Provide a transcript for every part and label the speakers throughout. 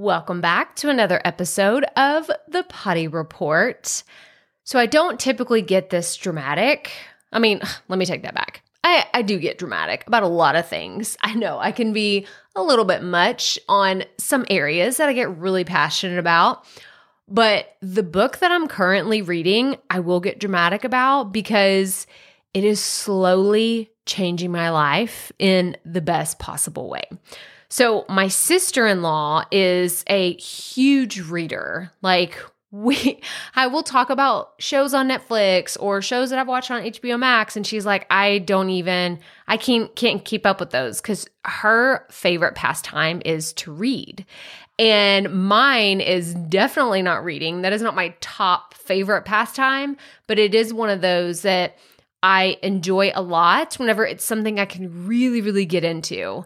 Speaker 1: Welcome back to another episode of the Potty Report. So, I don't typically get this dramatic. I mean, let me take that back. I, I do get dramatic about a lot of things. I know I can be a little bit much on some areas that I get really passionate about. But the book that I'm currently reading, I will get dramatic about because it is slowly changing my life in the best possible way. So, my sister in law is a huge reader. Like, we I will talk about shows on Netflix or shows that I've watched on HBO Max and she's like I don't even I can't can't keep up with those cuz her favorite pastime is to read. And mine is definitely not reading. That is not my top favorite pastime, but it is one of those that I enjoy a lot whenever it's something I can really really get into.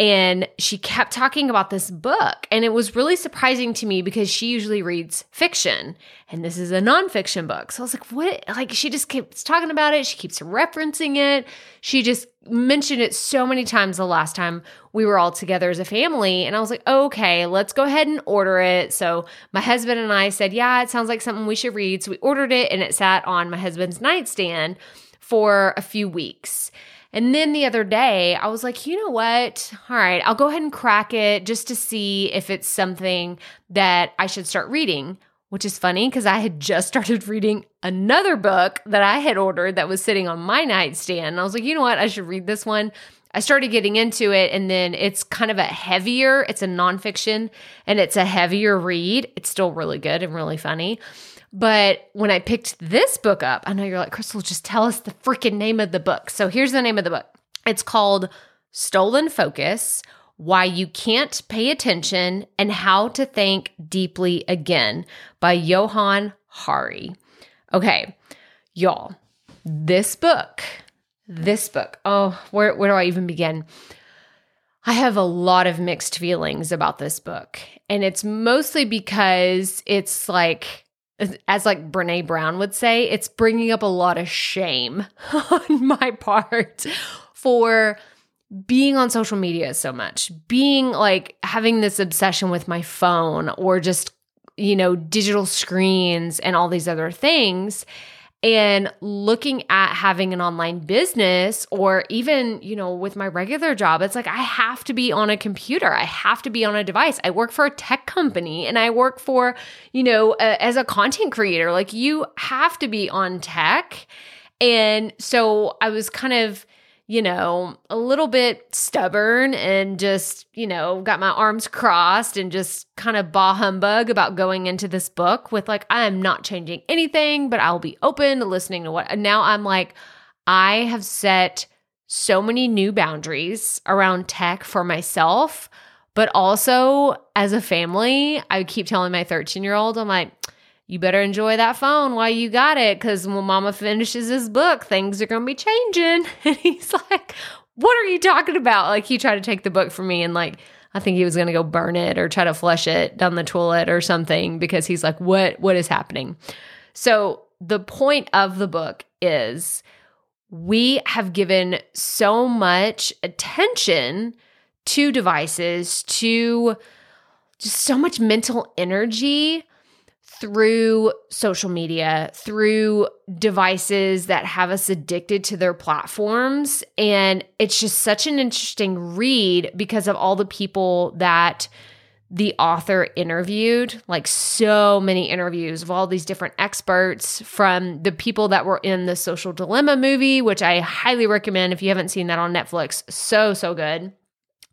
Speaker 1: And she kept talking about this book. And it was really surprising to me because she usually reads fiction. And this is a nonfiction book. So I was like, what? Like, she just keeps talking about it. She keeps referencing it. She just mentioned it so many times the last time we were all together as a family. And I was like, okay, let's go ahead and order it. So my husband and I said, yeah, it sounds like something we should read. So we ordered it and it sat on my husband's nightstand for a few weeks. And then the other day, I was like, you know what? All right, I'll go ahead and crack it just to see if it's something that I should start reading. Which is funny because I had just started reading another book that I had ordered that was sitting on my nightstand. And I was like, you know what? I should read this one. I started getting into it, and then it's kind of a heavier, it's a nonfiction, and it's a heavier read. It's still really good and really funny. But when I picked this book up, I know you're like, Crystal, just tell us the freaking name of the book. So here's the name of the book it's called Stolen Focus Why You Can't Pay Attention and How to Think Deeply Again by Johann Hari. Okay, y'all, this book, this book, oh, where, where do I even begin? I have a lot of mixed feelings about this book. And it's mostly because it's like, as like Brene Brown would say, it's bringing up a lot of shame on my part for being on social media so much, being like having this obsession with my phone or just, you know, digital screens and all these other things and looking at having an online business or even you know with my regular job it's like i have to be on a computer. I have to be on a device. I work for a tech company and i work for you know a, as a content creator. Like you have to be on tech. And so i was kind of you know, a little bit stubborn and just, you know, got my arms crossed and just kind of bah humbug about going into this book with like, I am not changing anything, but I'll be open to listening to what. And now I'm like, I have set so many new boundaries around tech for myself, but also as a family. I keep telling my 13 year old, I'm like, you better enjoy that phone while you got it because when mama finishes his book, things are going to be changing. And he's like, What are you talking about? Like, he tried to take the book from me and, like, I think he was going to go burn it or try to flush it down the toilet or something because he's like, What, what is happening? So, the point of the book is we have given so much attention to devices, to just so much mental energy through social media, through devices that have us addicted to their platforms. And it's just such an interesting read because of all the people that the author interviewed, like so many interviews of all these different experts from the people that were in the Social Dilemma movie, which I highly recommend if you haven't seen that on Netflix. So, so good.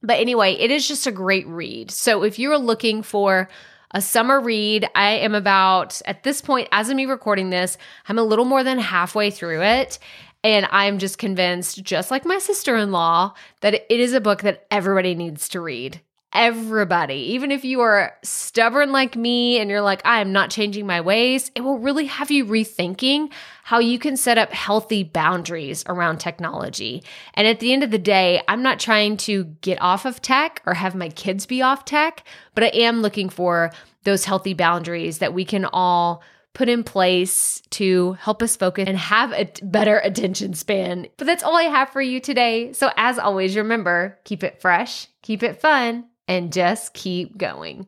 Speaker 1: But anyway, it is just a great read. So if you're looking for a summer read. I am about, at this point, as of me recording this, I'm a little more than halfway through it. And I'm just convinced, just like my sister in law, that it is a book that everybody needs to read everybody, even if you are stubborn like me and you're like, I am not changing my ways, it will really have you rethinking how you can set up healthy boundaries around technology. And at the end of the day, I'm not trying to get off of tech or have my kids be off tech, but I am looking for those healthy boundaries that we can all put in place to help us focus and have a better attention span. But that's all I have for you today. So, as always, remember keep it fresh, keep it fun, and just keep going.